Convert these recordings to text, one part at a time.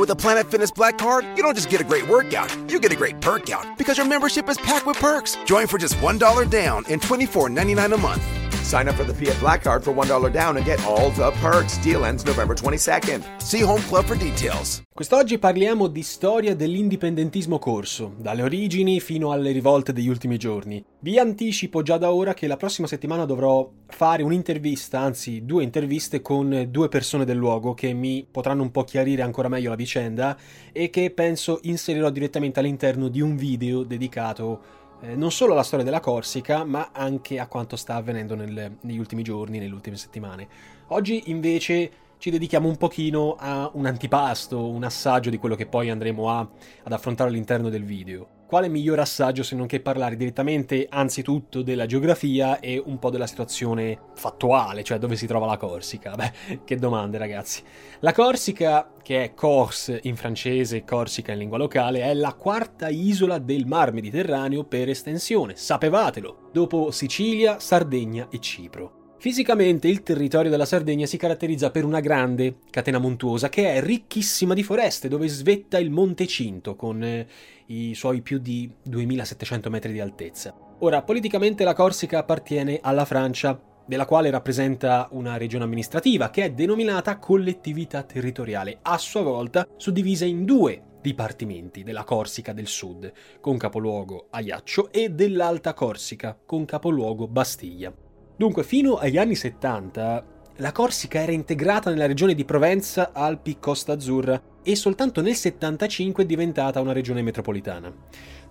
With a Planet Fitness Black Card, you don't just get a great workout, you get a great perk out because your membership is packed with perks. Join for just $1 down and $24.99 a month. Sign up for the Fiat Black Card for $1 down and get all the perks. Deal ends November 22nd. See Home Club for details. Quest'oggi parliamo di storia dell'indipendentismo corso, dalle origini fino alle rivolte degli ultimi giorni. Vi anticipo già da ora che la prossima settimana dovrò fare un'intervista, anzi due interviste con due persone del luogo che mi potranno un po' chiarire ancora meglio la vicenda e che penso inserirò direttamente all'interno di un video dedicato eh, non solo alla storia della Corsica, ma anche a quanto sta avvenendo nel, negli ultimi giorni, nelle ultime settimane. Oggi invece ci dedichiamo un pochino a un antipasto, un assaggio di quello che poi andremo a, ad affrontare all'interno del video quale miglior assaggio se non che parlare direttamente anzitutto della geografia e un po' della situazione fattuale, cioè dove si trova la Corsica? Beh, che domande ragazzi. La Corsica, che è Corse in francese, Corsica in lingua locale, è la quarta isola del Mar Mediterraneo per estensione, sapevatelo, dopo Sicilia, Sardegna e Cipro. Fisicamente il territorio della Sardegna si caratterizza per una grande catena montuosa che è ricchissima di foreste dove svetta il Monte Cinto con eh, i suoi più di 2700 metri di altezza. Ora, politicamente la Corsica appartiene alla Francia, della quale rappresenta una regione amministrativa che è denominata collettività territoriale, a sua volta suddivisa in due dipartimenti della Corsica del Sud, con capoluogo Ajaccio, e dell'Alta Corsica, con capoluogo Bastiglia. Dunque, fino agli anni 70 la Corsica era integrata nella regione di Provenza, Alpi, Costa Azzurra e soltanto nel 75 è diventata una regione metropolitana.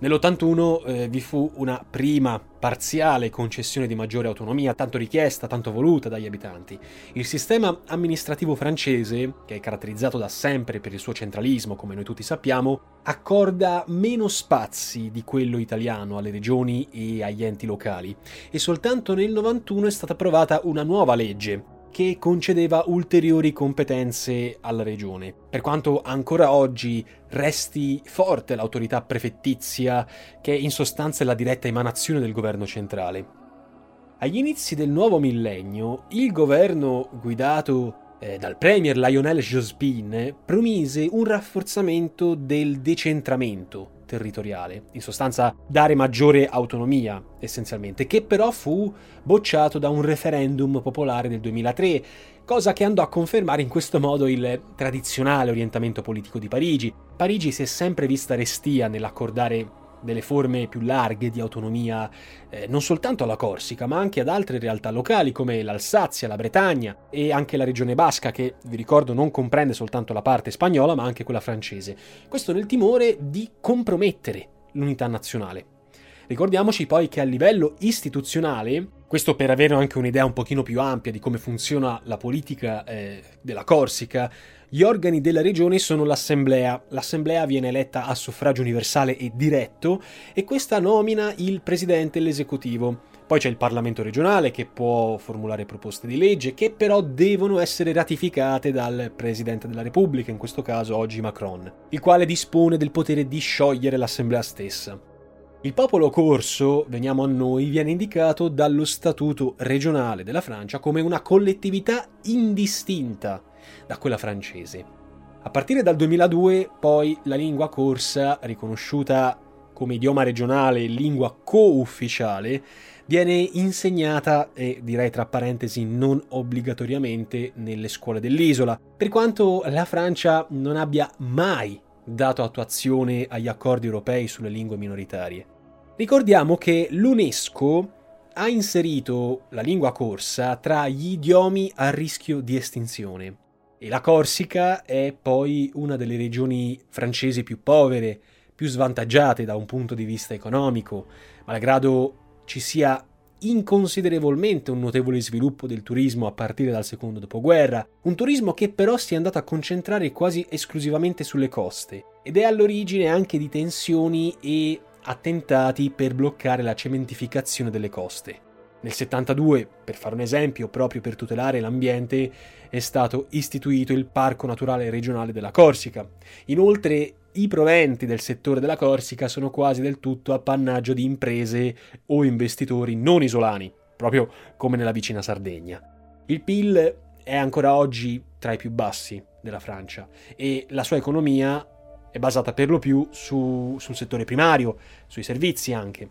Nell'81 eh, vi fu una prima parziale concessione di maggiore autonomia, tanto richiesta, tanto voluta dagli abitanti. Il sistema amministrativo francese, che è caratterizzato da sempre per il suo centralismo, come noi tutti sappiamo, accorda meno spazi di quello italiano alle regioni e agli enti locali e soltanto nel 91 è stata approvata una nuova legge che concedeva ulteriori competenze alla regione, per quanto ancora oggi resti forte l'autorità prefettizia che in sostanza è la diretta emanazione del governo centrale. Agli inizi del nuovo millennio, il governo guidato eh, dal premier Lionel Jospin promise un rafforzamento del decentramento territoriale, in sostanza dare maggiore autonomia essenzialmente, che però fu bocciato da un referendum popolare del 2003, cosa che andò a confermare in questo modo il tradizionale orientamento politico di Parigi. Parigi si è sempre vista restia nell'accordare delle forme più larghe di autonomia eh, non soltanto alla Corsica, ma anche ad altre realtà locali come l'Alsazia, la Bretagna e anche la regione basca, che vi ricordo non comprende soltanto la parte spagnola, ma anche quella francese. Questo nel timore di compromettere l'unità nazionale. Ricordiamoci poi che a livello istituzionale, questo per avere anche un'idea un pochino più ampia di come funziona la politica eh, della Corsica, gli organi della regione sono l'assemblea. L'assemblea viene eletta a suffragio universale e diretto e questa nomina il presidente e l'esecutivo. Poi c'è il Parlamento regionale che può formulare proposte di legge che però devono essere ratificate dal Presidente della Repubblica, in questo caso oggi Macron, il quale dispone del potere di sciogliere l'Assemblea stessa. Il popolo corso, veniamo a noi, viene indicato dallo Statuto regionale della Francia come una collettività indistinta da quella francese. A partire dal 2002, poi, la lingua corsa, riconosciuta come idioma regionale e lingua co-ufficiale, viene insegnata, e direi tra parentesi non obbligatoriamente, nelle scuole dell'isola, per quanto la Francia non abbia mai dato attuazione agli accordi europei sulle lingue minoritarie. Ricordiamo che l'UNESCO ha inserito la lingua corsa tra gli idiomi a rischio di estinzione. E la Corsica è poi una delle regioni francesi più povere, più svantaggiate da un punto di vista economico, malgrado ci sia inconsiderevolmente un notevole sviluppo del turismo a partire dal secondo dopoguerra, un turismo che però si è andato a concentrare quasi esclusivamente sulle coste ed è all'origine anche di tensioni e attentati per bloccare la cementificazione delle coste. Nel 72, per fare un esempio, proprio per tutelare l'ambiente, è stato istituito il Parco Naturale Regionale della Corsica. Inoltre, i proventi del settore della Corsica sono quasi del tutto appannaggio di imprese o investitori non isolani, proprio come nella vicina Sardegna. Il PIL è ancora oggi tra i più bassi della Francia e la sua economia è basata per lo più su, sul settore primario, sui servizi anche.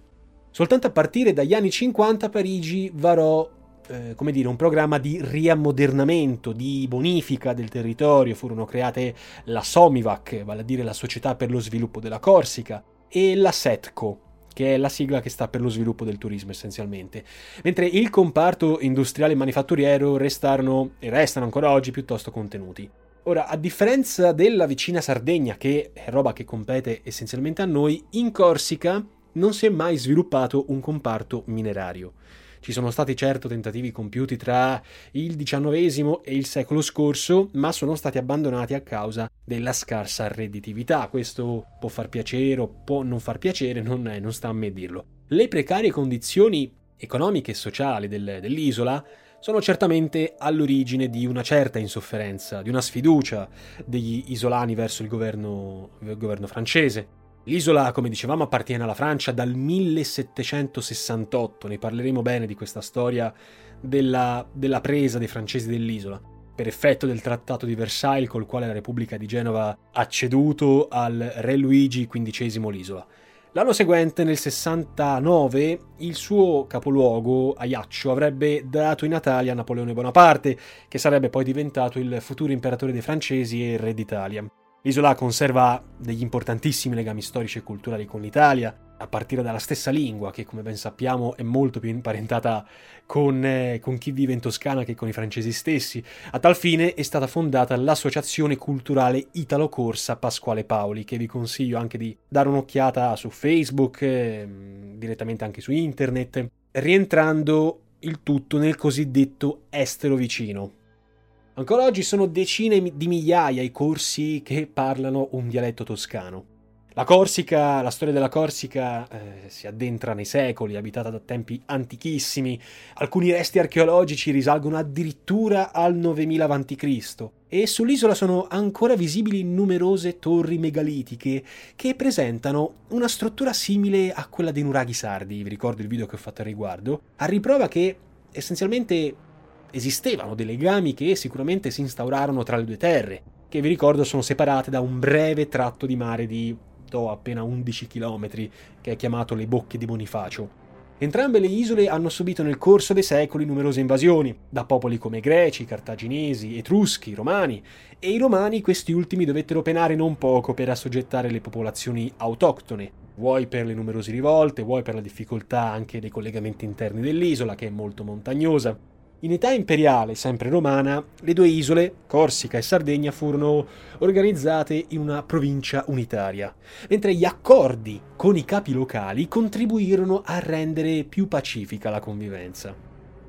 Soltanto a partire dagli anni 50 Parigi varò eh, come dire, un programma di riammodernamento, di bonifica del territorio. Furono create la Somivac, vale a dire la Società per lo sviluppo della Corsica, e la SETCO, che è la sigla che sta per lo sviluppo del turismo essenzialmente. Mentre il comparto industriale e manifatturiero restarono e restano ancora oggi piuttosto contenuti. Ora, a differenza della vicina Sardegna, che è roba che compete essenzialmente a noi, in Corsica non si è mai sviluppato un comparto minerario. Ci sono stati certo tentativi compiuti tra il XIX e il secolo scorso, ma sono stati abbandonati a causa della scarsa redditività. Questo può far piacere o può non far piacere, non, è, non sta a me dirlo. Le precarie condizioni economiche e sociali del, dell'isola sono certamente all'origine di una certa insofferenza, di una sfiducia degli isolani verso il governo, il governo francese. L'isola, come dicevamo, appartiene alla Francia dal 1768, ne parleremo bene di questa storia della, della, presa dei francesi dell'isola, per effetto del trattato di Versailles col quale la Repubblica di Genova ha ceduto al re Luigi XV l'isola. L'anno seguente, nel 69, il suo capoluogo, Ajaccio, avrebbe dato i natali a Napoleone Bonaparte, che sarebbe poi diventato il futuro imperatore dei francesi e re d'Italia. L'isola conserva degli importantissimi legami storici e culturali con l'Italia, a partire dalla stessa lingua, che come ben sappiamo è molto più imparentata con, eh, con, chi vive in Toscana che con i francesi stessi. A tal fine è stata fondata l'Associazione Culturale Italo Corsa Pasquale Paoli, che vi consiglio anche di dare un'occhiata su Facebook, eh, direttamente anche su internet, rientrando il tutto nel cosiddetto estero vicino, Ancora oggi sono decine di migliaia i corsi che parlano un dialetto toscano. La Corsica, la storia della Corsica eh, si addentra nei secoli, abitata da tempi antichissimi. Alcuni resti archeologici risalgono addirittura al 9000 a.C. e sull'isola sono ancora visibili numerose torri megalitiche che presentano una struttura simile a quella dei nuraghi sardi, vi ricordo il video che ho fatto al riguardo, a riprova che essenzialmente esistevano dei legami che sicuramente si instaurarono tra le due terre, che vi ricordo sono separate da un breve tratto di mare di oh, appena 11 km, che è chiamato le Bocche di Bonifacio. Entrambe le isole hanno subito nel corso dei secoli numerose invasioni, da popoli come greci, cartaginesi, etruschi, romani, e i romani questi ultimi dovettero penare non poco per assoggettare le popolazioni autoctone, vuoi per le numerose rivolte, vuoi per la difficoltà anche dei collegamenti interni dell'isola, che è molto montagnosa. In età imperiale, sempre romana, le due isole, Corsica e Sardegna, furono organizzate in una provincia unitaria, mentre gli accordi con i capi locali contribuirono a rendere più pacifica la convivenza.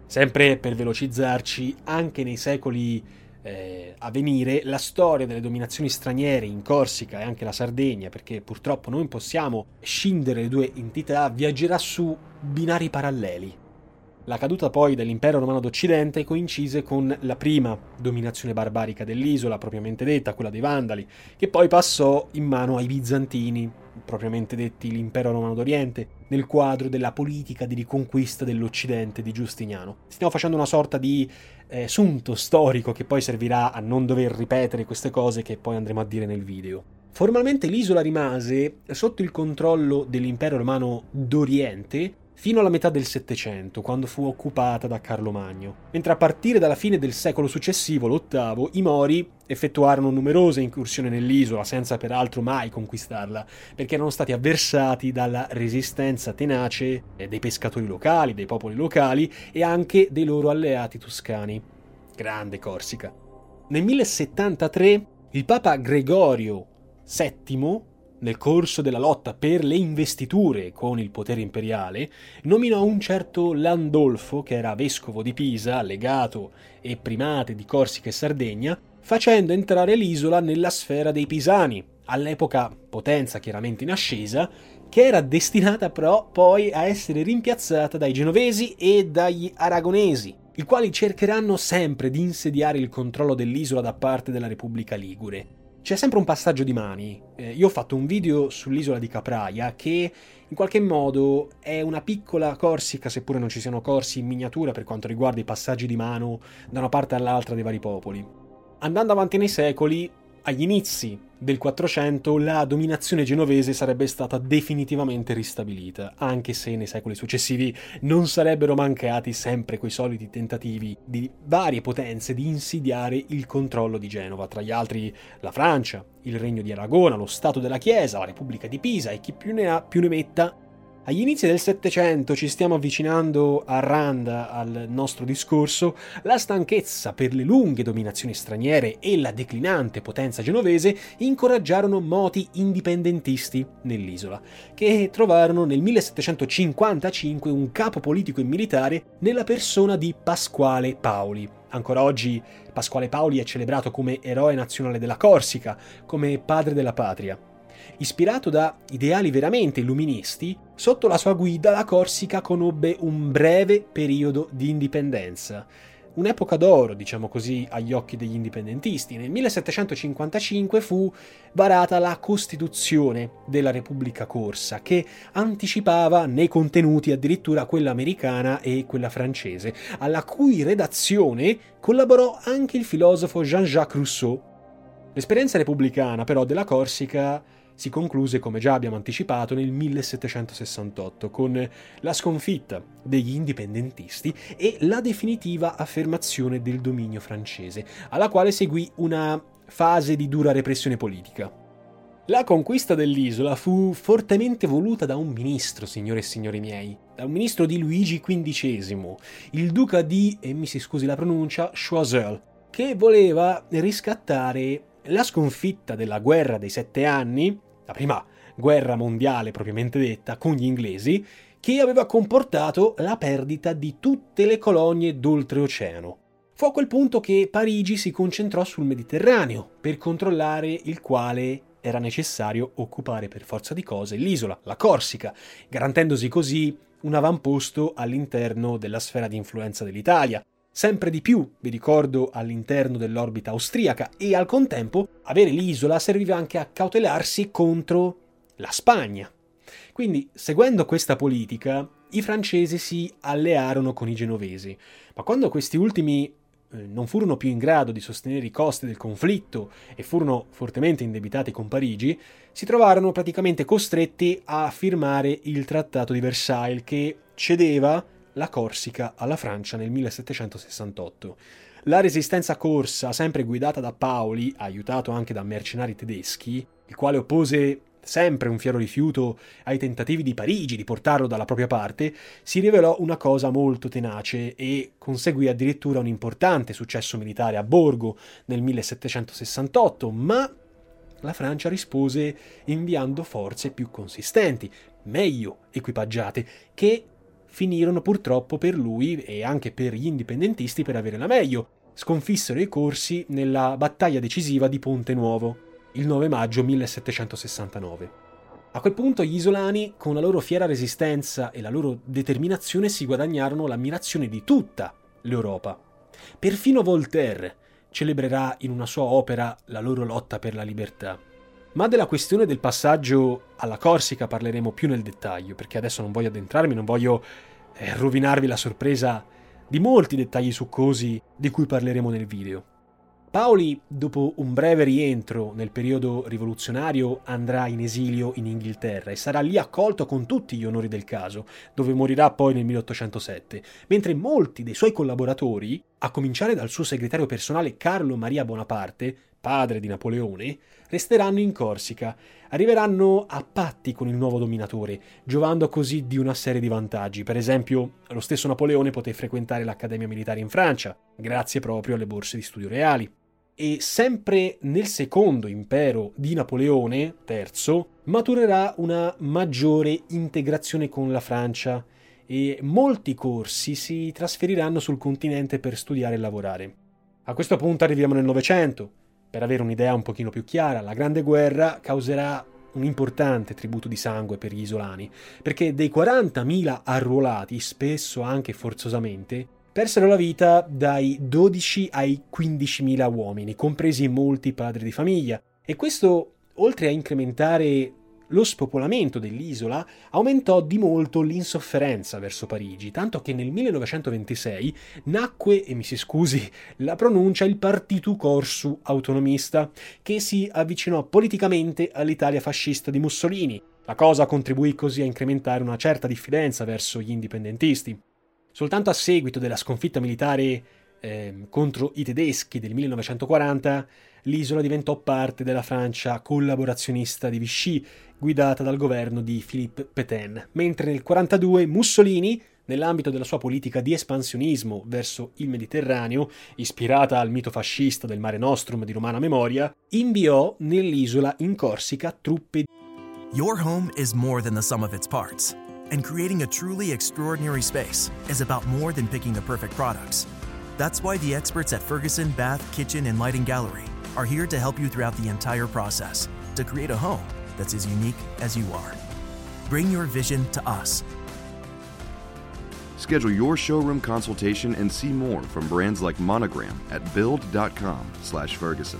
Sempre per velocizzarci, anche nei secoli eh, a venire, la storia delle dominazioni straniere in Corsica e anche la Sardegna, perché purtroppo non possiamo scindere le due entità, viaggerà su binari paralleli. La caduta poi dell'impero romano d'Occidente coincise con la prima dominazione barbarica dell'isola, propriamente detta, quella dei Vandali, che poi passò in mano ai bizantini, propriamente detti l'impero romano d'Oriente, nel quadro della politica di riconquista dell'Occidente di Giustiniano. Stiamo facendo una sorta di eh, sunto storico che poi servirà a non dover ripetere queste cose che poi andremo a dire nel video. Formalmente l'isola rimase sotto il controllo dell'impero romano d'Oriente fino alla metà del Settecento, quando fu occupata da Carlo Magno, mentre a partire dalla fine del secolo successivo, l'ottavo, i Mori effettuarono numerose incursioni nell'isola, senza peraltro mai conquistarla, perché erano stati avversati dalla resistenza tenace dei pescatori locali, dei popoli locali e anche dei loro alleati toscani. Grande Corsica. Nel 1073 il Papa Gregorio VII nel corso della lotta per le investiture con il potere imperiale, nominò un certo Landolfo, che era vescovo di Pisa, legato e primate di Corsica e Sardegna, facendo entrare l'isola nella sfera dei Pisani, all'epoca potenza chiaramente in ascesa, che era destinata però poi a essere rimpiazzata dai genovesi e dagli aragonesi, i quali cercheranno sempre di insediare il controllo dell'isola da parte della Repubblica Ligure. C'è sempre un passaggio di mani. Eh, io ho fatto un video sull'isola di Capraia che in qualche modo è una piccola Corsica, seppure non ci siano corsi in miniatura per quanto riguarda i passaggi di mano da una parte all'altra dei vari popoli. Andando avanti nei secoli, agli inizi del 400 la dominazione genovese sarebbe stata definitivamente ristabilita, anche se nei secoli successivi non sarebbero mancati sempre quei soliti tentativi di varie potenze di insidiare il controllo di Genova, tra gli altri la Francia, il Regno di Aragona, lo Stato della Chiesa, la Repubblica di Pisa e chi più ne ha più ne metta agli inizi del Settecento ci stiamo avvicinando a randa al nostro discorso, la stanchezza per le lunghe dominazioni straniere e la declinante potenza genovese incoraggiarono moti indipendentisti nell'isola, che trovarono nel 1755 un capo politico e militare nella persona di Pasquale Paoli. Ancora oggi Pasquale Paoli è celebrato come eroe nazionale della Corsica, come padre della patria. Ispirato da ideali veramente illuministi, sotto la sua guida la Corsica conobbe un breve periodo di indipendenza. Un'epoca d'oro, diciamo così, agli occhi degli indipendentisti. Nel 1755 fu varata la Costituzione della Repubblica Corsa, che anticipava nei contenuti addirittura quella americana e quella francese, alla cui redazione collaborò anche il filosofo Jean-Jacques Rousseau. L'esperienza repubblicana però della Corsica si concluse, come già abbiamo anticipato, nel 1768 con la sconfitta degli indipendentisti e la definitiva affermazione del dominio francese, alla quale seguì una fase di dura repressione politica. La conquista dell'isola fu fortemente voluta da un ministro, signore e signori miei, da un ministro di Luigi XV, il duca di, e mi si scusi la pronuncia, Choiseul, che voleva riscattare la sconfitta della guerra dei sette anni la prima guerra mondiale propriamente detta, con gli inglesi, che aveva comportato la perdita di tutte le colonie d'oltreoceano. Fu a quel punto che Parigi si concentrò sul Mediterraneo, per controllare il quale era necessario occupare per forza di cose l'isola, la Corsica, garantendosi così un avamposto all'interno della sfera di influenza dell'Italia, sempre di più, vi ricordo, all'interno dell'orbita austriaca e al contempo avere l'isola serviva anche a cautelarsi contro la Spagna. Quindi, seguendo questa politica, i francesi si allearono con i genovesi, ma quando questi ultimi eh, non furono più in grado di sostenere i costi del conflitto e furono fortemente indebitati con Parigi, si trovarono praticamente costretti a firmare il Trattato di Versailles che cedeva la Corsica alla Francia nel 1768. La resistenza corsa, sempre guidata da Paoli, aiutato anche da mercenari tedeschi, il quale oppose sempre un fiero rifiuto ai tentativi di Parigi di portarlo dalla propria parte, si rivelò una cosa molto tenace e conseguì addirittura un importante successo militare a Borgo nel 1768, ma la Francia rispose inviando forze più consistenti, meglio equipaggiate, che finirono purtroppo per lui e anche per gli indipendentisti per avere la meglio. Sconfissero i corsi nella battaglia decisiva di Ponte Nuovo, il 9 maggio 1769. A quel punto gli isolani, con la loro fiera resistenza e la loro determinazione, si guadagnarono l'ammirazione di tutta l'Europa. Perfino Voltaire celebrerà in una sua opera la loro lotta per la libertà. Ma della questione del passaggio alla Corsica parleremo più nel dettaglio, perché adesso non voglio addentrarmi, non voglio eh, rovinarvi la sorpresa di molti dettagli succosi di cui parleremo nel video. Paoli, dopo un breve rientro nel periodo rivoluzionario, andrà in esilio in Inghilterra e sarà lì accolto con tutti gli onori del caso, dove morirà poi nel 1807, mentre molti dei suoi collaboratori, a cominciare dal suo segretario personale Carlo Maria Bonaparte, padre di Napoleone, resteranno in Corsica, arriveranno a patti con il nuovo dominatore, giovando così di una serie di vantaggi. Per esempio, lo stesso Napoleone poté frequentare l'Accademia Militare in Francia, grazie proprio alle borse di studio reali. e sempre nel secondo impero di Napoleone III maturerà una maggiore integrazione con la Francia e molti corsi si trasferiranno sul continente per studiare e lavorare. A questo punto arriviamo nel Novecento. Per avere un'idea un pochino più chiara, la Grande Guerra causerà un importante tributo di sangue per gli isolani, perché dei 40.000 arruolati, spesso anche forzosamente, persero la vita dai 12 ai 15.000 uomini, compresi molti padri di famiglia, e questo, oltre a incrementare lo spopolamento dell'isola aumentò di molto l'insofferenza verso Parigi, tanto che nel 1926 nacque, e mi si scusi la pronuncia, il Partitu Corsu autonomista, che si avvicinò politicamente all'Italia fascista di Mussolini. La cosa contribuì così a incrementare una certa diffidenza verso gli indipendentisti. Soltanto a seguito della sconfitta militare eh, contro i tedeschi del 1940, l'isola diventò parte della Francia collaborazionista di Vichy, guidata dal governo di Philippe Pétain, mentre nel 1942 Mussolini, nell'ambito della sua politica di espansionismo verso il Mediterraneo, ispirata al mito fascista del Mare Nostrum di romana memoria, inviò nell'isola in Corsica truppe. Your home is more than the sum of its parts, and creating a truly extraordinary space is about more than picking the perfect products. That's why the experts at Ferguson Bath, Kitchen, and Lighting Gallery are here to help you throughout the entire process to create a home that's as unique as you are. Bring your vision to us. Schedule your showroom consultation and see more from brands like Monogram at build.com/ferguson.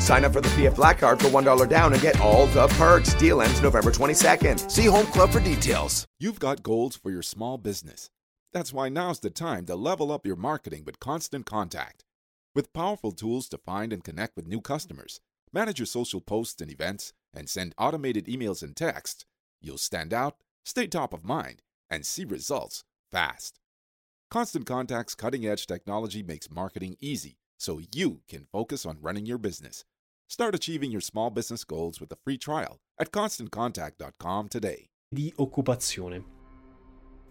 Sign up for the PF Black Card for $1 down and get all the perks. Deal ends November 22nd. See Home Club for details. You've got goals for your small business. That's why now's the time to level up your marketing with Constant Contact. With powerful tools to find and connect with new customers, manage your social posts and events, and send automated emails and texts, you'll stand out, stay top of mind, and see results fast. Constant Contact's cutting edge technology makes marketing easy so you can focus on running your business. Start achieving your small business goals with a free trial at constantcontact.com today. di occupazione.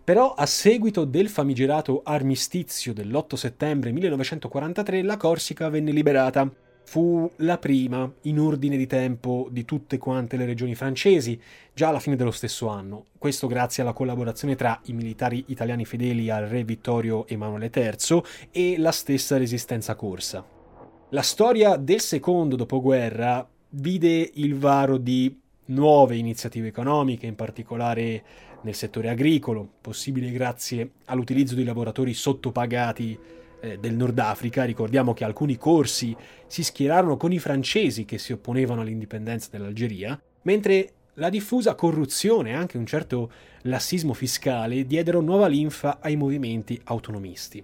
Però a seguito del famigerato armistizio dell'8 settembre 1943 la Corsica venne liberata. Fu la prima in ordine di tempo di tutte quante le regioni francesi, già alla fine dello stesso anno. Questo grazie alla collaborazione tra i militari italiani fedeli al re Vittorio Emanuele III e la stessa resistenza corsa. La storia del secondo dopoguerra vide il varo di nuove iniziative economiche, in particolare nel settore agricolo, possibile grazie all'utilizzo di lavoratori sottopagati eh, del Nord Africa. Ricordiamo che alcuni corsi si schierarono con i francesi che si opponevano all'indipendenza dell'Algeria, mentre la diffusa corruzione e anche un certo lassismo fiscale diedero nuova linfa ai movimenti autonomisti.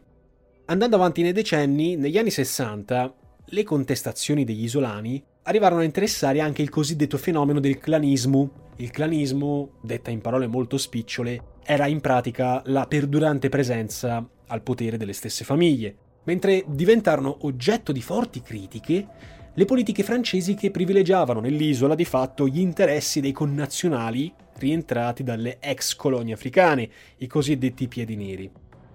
Andando avanti nei decenni, negli anni 60, le contestazioni degli isolani arrivarono a interessare anche il cosiddetto fenomeno del clanismo. Il clanismo, detta in parole molto spicciole, era in pratica la perdurante presenza al potere delle stesse famiglie, mentre diventarono oggetto di forti critiche le politiche francesi che privilegiavano nell'isola di fatto gli interessi dei connazionali rientrati dalle ex colonie africane, i cosiddetti piedi neri.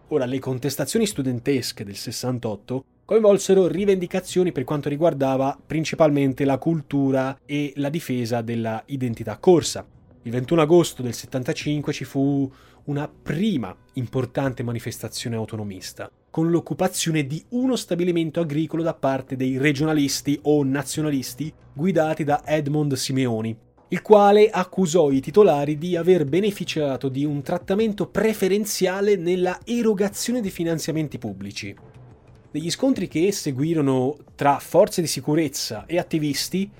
Ora, le contestazioni studentesche del 68 coinvolsero rivendicazioni per quanto riguardava principalmente la cultura e la difesa della identità corsa. Il 21 agosto del 75 ci fu una prima importante manifestazione autonomista, con l'occupazione di uno stabilimento agricolo da parte dei regionalisti o nazionalisti guidati da Edmond Simeoni, il quale accusò i titolari di aver beneficiato di un trattamento preferenziale nella erogazione di finanziamenti pubblici. Negli scontri che seguirono tra forze di sicurezza e attivisti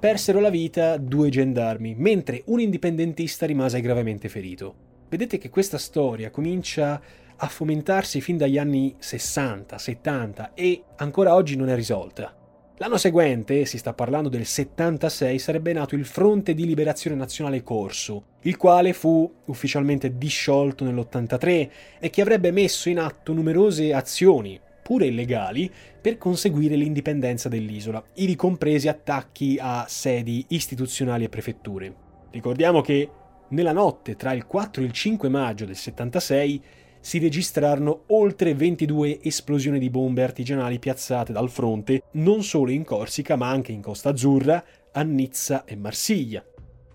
persero la vita due gendarmi, mentre un indipendentista rimase gravemente ferito. Vedete che questa storia comincia a fomentarsi fin dagli anni 60, 70 e ancora oggi non è risolta. L'anno seguente, si sta parlando del 76, sarebbe nato il Fronte di Liberazione Nazionale Corso, il quale fu ufficialmente disciolto nell'83 e che avrebbe messo in atto numerose azioni, pure illegali, per conseguire l'indipendenza dell'isola, ivi compresi attacchi a sedi istituzionali e prefetture. Ricordiamo che nella notte tra il 4 e il 5 maggio del 76 si registrarono oltre 22 esplosioni di bombe artigianali piazzate dal fronte non solo in Corsica ma anche in Costa Azzurra, a Nizza e Marsiglia.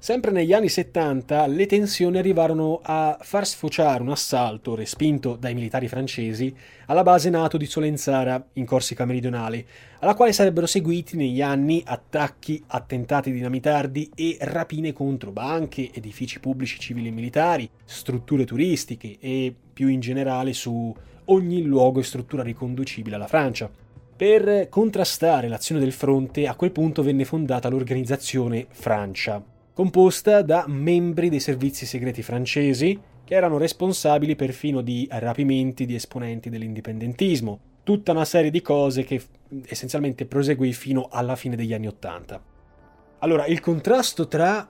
Sempre negli anni 70 le tensioni arrivarono a far sfociare un assalto respinto dai militari francesi alla base NATO di Solenzara in Corsica meridionale, alla quale sarebbero seguiti negli anni attacchi, attentati dinamitardi e rapine contro banche, edifici pubblici civili e militari, strutture turistiche e più in generale su ogni luogo e struttura riconducibile alla Francia. Per contrastare l'azione del fronte, a quel punto venne fondata l'organizzazione Francia, composta da membri dei servizi segreti francesi che erano responsabili perfino di rapimenti di esponenti dell'indipendentismo, tutta una serie di cose che essenzialmente proseguì fino alla fine degli anni Ottanta. Allora, il contrasto tra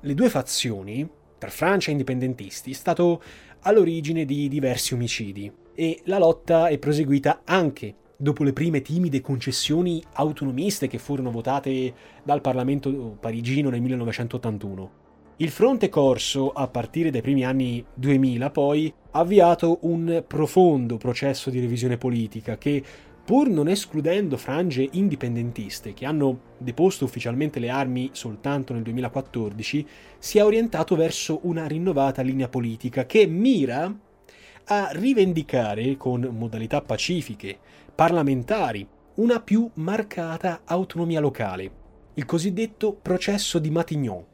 le due fazioni, tra Francia e indipendentisti, è stato all'origine di diversi omicidi e la lotta è proseguita anche dopo le prime timide concessioni autonomiste che furono votate dal Parlamento parigino nel 1981. Il fronte corso, a partire dai primi anni 2000, poi, ha avviato un profondo processo di revisione politica che, pur non escludendo frange indipendentiste che hanno deposto ufficialmente le armi soltanto nel 2014, si è orientato verso una rinnovata linea politica che mira a rivendicare con modalità pacifiche, parlamentari, una più marcata autonomia locale, il cosiddetto processo di Matignon.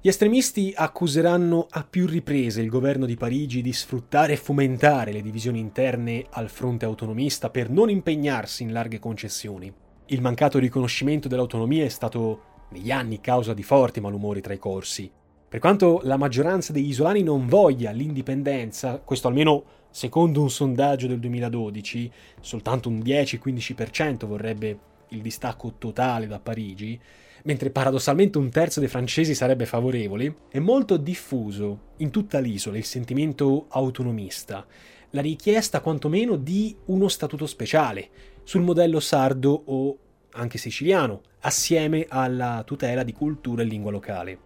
Gli estremisti accuseranno a più riprese il governo di Parigi di sfruttare e fomentare le divisioni interne al fronte autonomista per non impegnarsi in larghe concessioni. Il mancato riconoscimento dell'autonomia è stato negli anni causa di forti malumori tra i corsi, per quanto la maggioranza degli isolani non voglia l'indipendenza, questo almeno secondo un sondaggio del 2012, soltanto un 10-15% vorrebbe il distacco totale da Parigi, mentre paradossalmente un terzo dei francesi sarebbe favorevole, è molto diffuso in tutta l'isola il sentimento autonomista, la richiesta quantomeno di uno statuto speciale, sul modello sardo o anche siciliano, assieme alla tutela di cultura e lingua locale.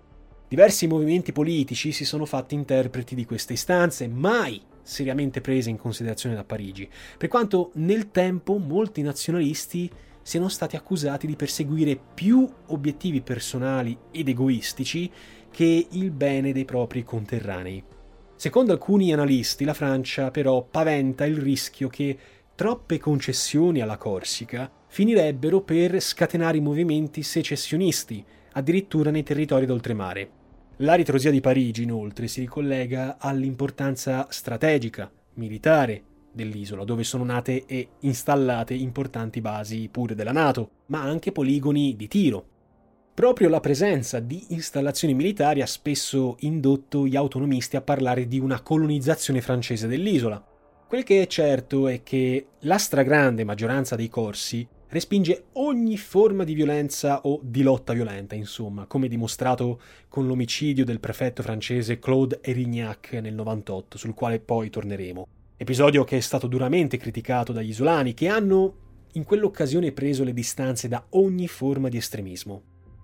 Diversi movimenti politici si sono fatti interpreti di queste istanze, mai seriamente prese in considerazione da Parigi, per quanto nel tempo molti nazionalisti siano stati accusati di perseguire più obiettivi personali ed egoistici che il bene dei propri conterranei. Secondo alcuni analisti, la Francia però paventa il rischio che troppe concessioni alla Corsica finirebbero per scatenare i movimenti secessionisti, addirittura nei territori d'oltremare. La ritrosia di Parigi, inoltre, si ricollega all'importanza strategica, militare dell'isola, dove sono nate e installate importanti basi pure della Nato, ma anche poligoni di tiro. Proprio la presenza di installazioni militari ha spesso indotto gli autonomisti a parlare di una colonizzazione francese dell'isola. Quel che è certo è che la stragrande maggioranza dei corsi respinge ogni forma di violenza o di lotta violenta, insomma, come dimostrato con l'omicidio del prefetto francese Claude Erignac nel 98, sul quale poi torneremo. Episodio che è stato duramente criticato dagli isolani, che hanno in quell'occasione preso le distanze da ogni forma di estremismo.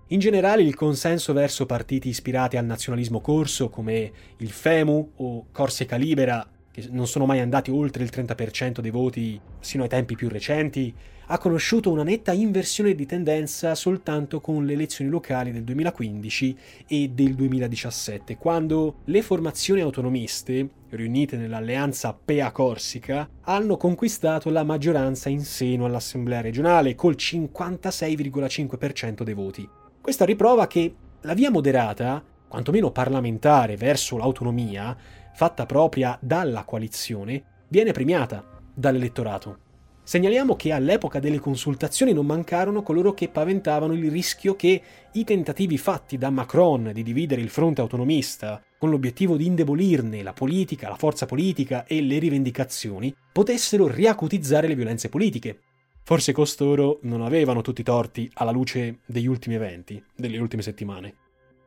In generale il consenso verso partiti ispirati al nazionalismo corso come il FEMU o Corsica Libera che non sono mai andati oltre il 30% dei voti sino ai tempi più recenti, ha conosciuto una netta inversione di tendenza soltanto con le elezioni locali del 2015 e del 2017, quando le formazioni autonomiste, riunite nell'alleanza PEA Corsica, hanno conquistato la maggioranza in seno all'Assemblea regionale col 56,5% dei voti. Questa riprova che la via moderata, quantomeno parlamentare, verso l'autonomia, fatta propria dalla coalizione, viene premiata dall'elettorato. Segnaliamo che all'epoca delle consultazioni non mancarono coloro che paventavano il rischio che i tentativi fatti da Macron di dividere il fronte autonomista con l'obiettivo di indebolirne la politica, la forza politica e le rivendicazioni potessero riacutizzare le violenze politiche. Forse costoro non avevano tutti i torti alla luce degli ultimi eventi, delle ultime settimane.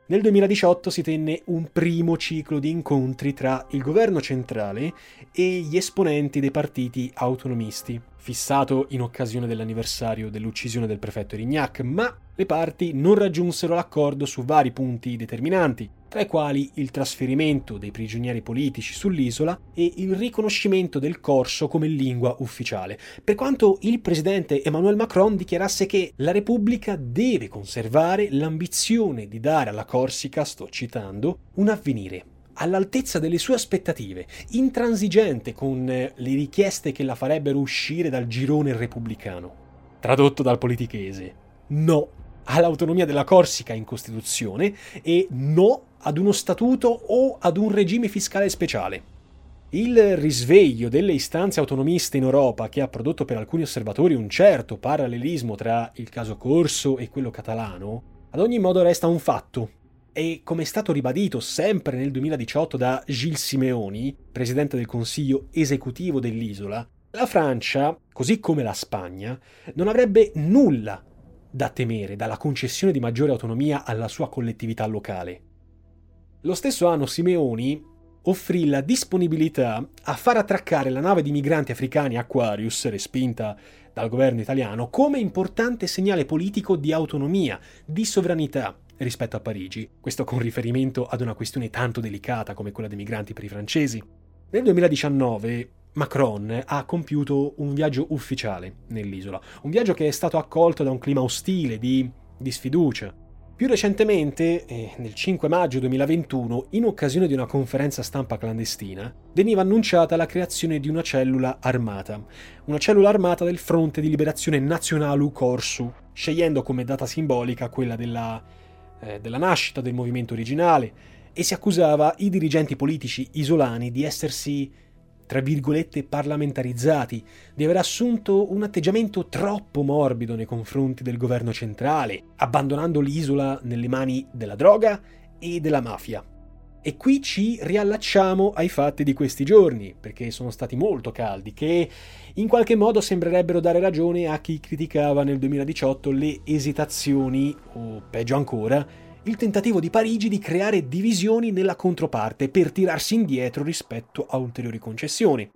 Nel 2018 si tenne un primo ciclo di incontri tra il governo centrale e gli esponenti dei partiti autonomisti, fissato in occasione dell'anniversario dell'uccisione del prefetto Erignac, ma le parti non raggiunsero l'accordo su vari punti determinanti, tra i quali il trasferimento dei prigionieri politici sull'isola e il riconoscimento del corso come lingua ufficiale, per quanto il presidente Emmanuel Macron dichiarasse che la Repubblica deve conservare l'ambizione di dare alla Corsica, sto citando, un avvenire all'altezza delle sue aspettative, intransigente con le richieste che la farebbero uscire dal girone repubblicano. Tradotto dal politichese, no all'autonomia della Corsica in Costituzione e no ad uno statuto o ad un regime fiscale speciale. Il risveglio delle istanze autonomiste in Europa, che ha prodotto per alcuni osservatori un certo parallelismo tra il caso corso e quello catalano, ad ogni modo resta un fatto. E come è stato ribadito sempre nel 2018 da Gilles Simeoni, presidente del Consiglio esecutivo dell'isola, la Francia, così come la Spagna, non avrebbe nulla da temere dalla concessione di maggiore autonomia alla sua collettività locale. Lo stesso anno Simeoni offrì la disponibilità a far attraccare la nave di migranti africani Aquarius, respinta dal governo italiano, come importante segnale politico di autonomia, di sovranità rispetto a Parigi, questo con riferimento ad una questione tanto delicata come quella dei migranti per i francesi. Nel 2019 Macron ha compiuto un viaggio ufficiale nell'isola, un viaggio che è stato accolto da un clima ostile, di, di sfiducia, più recentemente, eh, nel 5 maggio 2021, in occasione di una conferenza stampa clandestina, veniva annunciata la creazione di una cellula armata, una cellula armata del Fronte di Liberazione Nazionalu Corsu, scegliendo come data simbolica quella della, eh, della nascita del movimento originale, e si accusava i dirigenti politici isolani di essersi tra virgolette, parlamentarizzati, di aver assunto un atteggiamento troppo morbido nei confronti del governo centrale, abbandonando l'isola nelle mani della droga e della mafia. E qui ci riallacciamo ai fatti di questi giorni, perché sono stati molto caldi, che in qualche modo sembrerebbero dare ragione a chi criticava nel 2018 le esitazioni, o peggio ancora, il tentativo di Parigi di creare divisioni nella controparte per tirarsi indietro rispetto a ulteriori concessioni.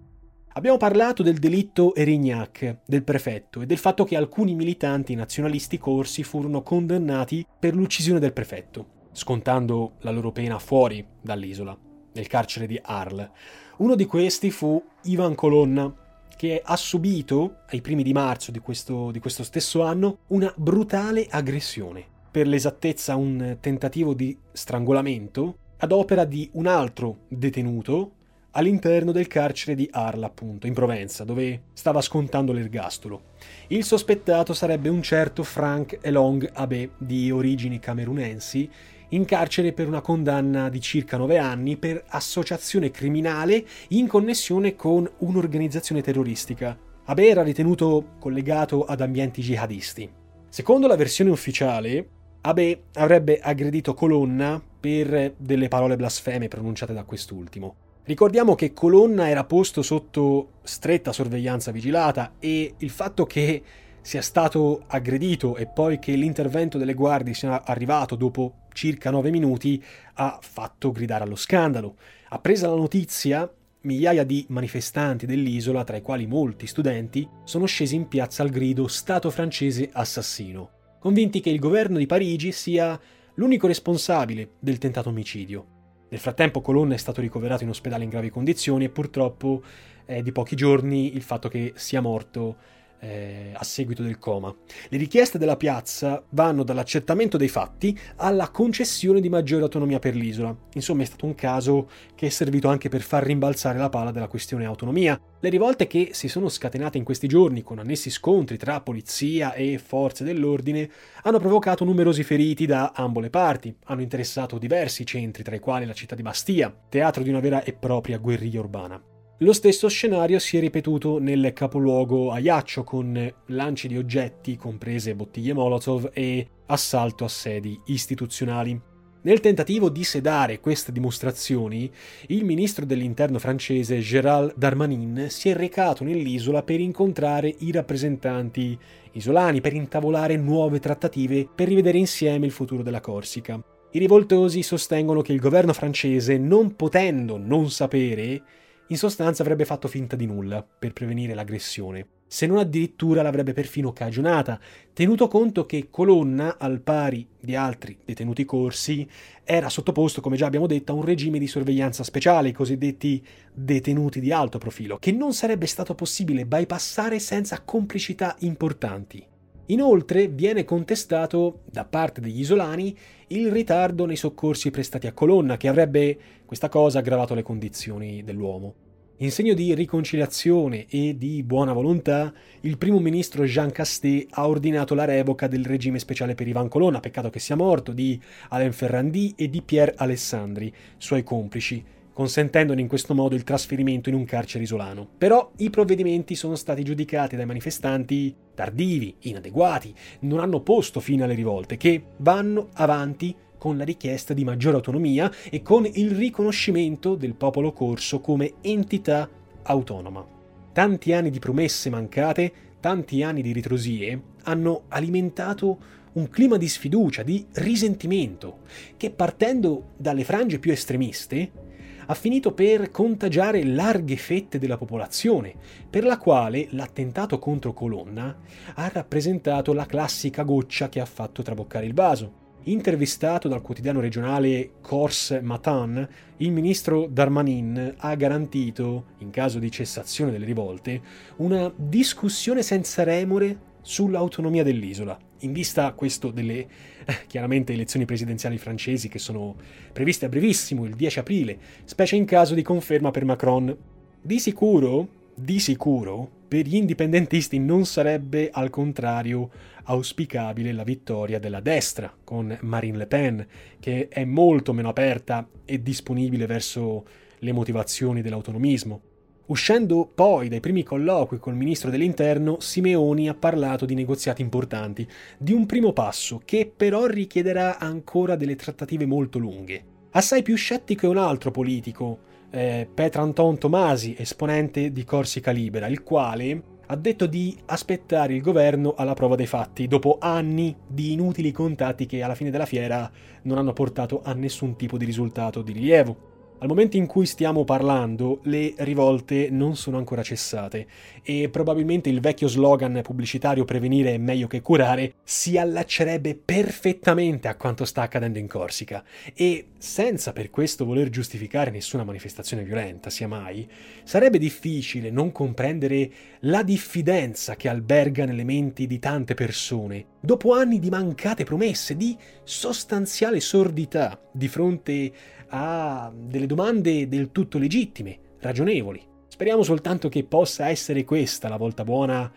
Abbiamo parlato del delitto Erignac, del prefetto, e del fatto che alcuni militanti nazionalisti corsi furono condannati per l'uccisione del prefetto, scontando la loro pena fuori dall'isola, nel carcere di Arles. Uno di questi fu Ivan Colonna, che ha subito, ai primi di marzo di questo, di questo stesso anno, una brutale aggressione per l'esattezza un tentativo di strangolamento ad opera di un altro detenuto all'interno del carcere di Arla, appunto, in Provenza, dove stava scontando l'ergastolo. Il sospettato sarebbe un certo Frank Elong Abe, di origini camerunensi, in carcere per una condanna di circa nove anni per associazione criminale in connessione con un'organizzazione terroristica. Abe era ritenuto collegato ad ambienti jihadisti. Secondo la versione ufficiale, Abe avrebbe aggredito Colonna per delle parole blasfeme pronunciate da quest'ultimo. Ricordiamo che Colonna era posto sotto stretta sorveglianza vigilata e il fatto che sia stato aggredito e poi che l'intervento delle guardie sia arrivato dopo circa nove minuti ha fatto gridare allo scandalo. Appresa la notizia, migliaia di manifestanti dell'isola, tra i quali molti studenti, sono scesi in piazza al grido Stato francese assassino convinti che il governo di Parigi sia l'unico responsabile del tentato omicidio. Nel frattempo Colonna è stato ricoverato in ospedale in gravi condizioni e purtroppo è di pochi giorni il fatto che sia morto eh, a seguito del coma. Le richieste della piazza vanno dall'accertamento dei fatti alla concessione di maggiore autonomia per l'isola. Insomma, è stato un caso che è servito anche per far rimbalzare la palla della questione autonomia. Le rivolte che si sono scatenate in questi giorni con annessi scontri tra polizia e forze dell'ordine hanno provocato numerosi feriti da ambo le parti, hanno interessato diversi centri, tra i quali la città di Bastia, teatro di una vera e propria guerriglia urbana. Lo stesso scenario si è ripetuto nel capoluogo Ajaccio con lanci di oggetti, comprese bottiglie Molotov, e assalto a sedi istituzionali. Nel tentativo di sedare queste dimostrazioni, il ministro dell'interno francese Gérald Darmanin si è recato nell'isola per incontrare i rappresentanti isolani, per intavolare nuove trattative per rivedere insieme il futuro della Corsica. I rivoltosi sostengono che il governo francese, non potendo non sapere, in sostanza avrebbe fatto finta di nulla per prevenire l'aggressione, se non addirittura l'avrebbe perfino cagionata, tenuto conto che Colonna, al pari di altri detenuti corsi, era sottoposto, come già abbiamo detto, a un regime di sorveglianza speciale, i cosiddetti detenuti di alto profilo, che non sarebbe stato possibile bypassare senza complicità importanti. Inoltre viene contestato da parte degli isolani il ritardo nei soccorsi prestati a Colonna, che avrebbe questa cosa aggravato le condizioni dell'uomo. In segno di riconciliazione e di buona volontà, il primo ministro Jean Castet ha ordinato la revoca del regime speciale per Ivan Colonna, peccato che sia morto, di Alain Ferrandi e di Pierre Alessandri, suoi complici, consentendone in questo modo il trasferimento in un carcere isolano. Però i provvedimenti sono stati giudicati dai manifestanti tardivi, inadeguati, non hanno posto fine alle rivolte, che vanno avanti con la richiesta di maggiore autonomia e con il riconoscimento del popolo corso come entità autonoma. Tanti anni di promesse mancate, tanti anni di ritrosie hanno alimentato un clima di sfiducia, di risentimento, che partendo dalle frange più estremiste ha finito per contagiare larghe fette della popolazione, per la quale l'attentato contro Colonna ha rappresentato la classica goccia che ha fatto traboccare il vaso. Intervistato dal quotidiano regionale Corse Matin, il ministro Darmanin ha garantito, in caso di cessazione delle rivolte, una discussione senza remore sull'autonomia dell'isola, in vista questo delle chiaramente elezioni presidenziali francesi che sono previste a brevissimo, il 10 aprile, specie in caso di conferma per Macron. Di sicuro, di sicuro, per gli indipendentisti non sarebbe al contrario auspicabile la vittoria della destra con Marine Le Pen, che è molto meno aperta e disponibile verso le motivazioni dell'autonomismo. Uscendo poi dai primi colloqui col ministro dell'interno, Simeoni ha parlato di negoziati importanti, di un primo passo che però richiederà ancora delle trattative molto lunghe. Assai più scettico è un altro politico, eh, Petranton Tomasi, esponente di Corsica Libera, il quale ha detto di aspettare il governo alla prova dei fatti, dopo anni di inutili contatti che alla fine della fiera non hanno portato a nessun tipo di risultato di rilievo. Al momento in cui stiamo parlando, le rivolte non sono ancora cessate e probabilmente il vecchio slogan pubblicitario prevenire è meglio che curare si allaccerebbe perfettamente a quanto sta accadendo in Corsica. E senza per questo voler giustificare nessuna manifestazione violenta, sia mai, sarebbe difficile non comprendere la diffidenza che alberga nelle menti di tante persone dopo anni di mancate promesse, di sostanziale sordità di fronte a a delle domande del tutto legittime, ragionevoli. Speriamo soltanto che possa essere questa la volta buona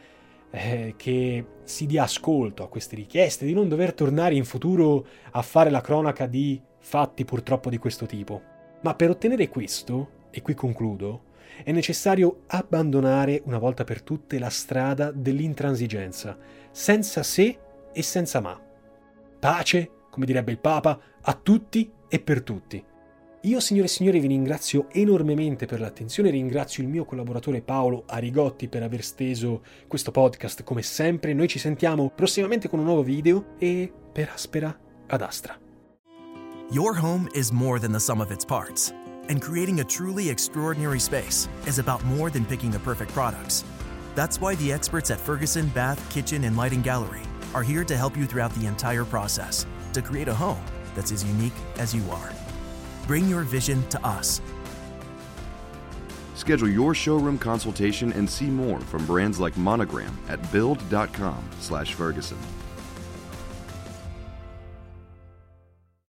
eh, che si dia ascolto a queste richieste, di non dover tornare in futuro a fare la cronaca di fatti purtroppo di questo tipo. Ma per ottenere questo, e qui concludo, è necessario abbandonare una volta per tutte la strada dell'intransigenza, senza se e senza ma. Pace, come direbbe il Papa, a tutti e per tutti. Io, signore e signori, vi ringrazio enormemente per l'attenzione, ringrazio il mio collaboratore Paolo Arigotti per aver steso questo podcast come sempre. Noi ci sentiamo prossimamente con un nuovo video e per aspera ad astra. Your home is more than the sum of its parts, and creating a truly extraordinary space is about more than picking the perfect products. That's why the experts at Ferguson Bath, Kitchen, and Lighting Gallery are here to help you throughout the entire process to create a home that's as unique as you are. Bring your vision to us. Schedule your showroom consultation and see more from brands like Monogram at build.com/ferguson.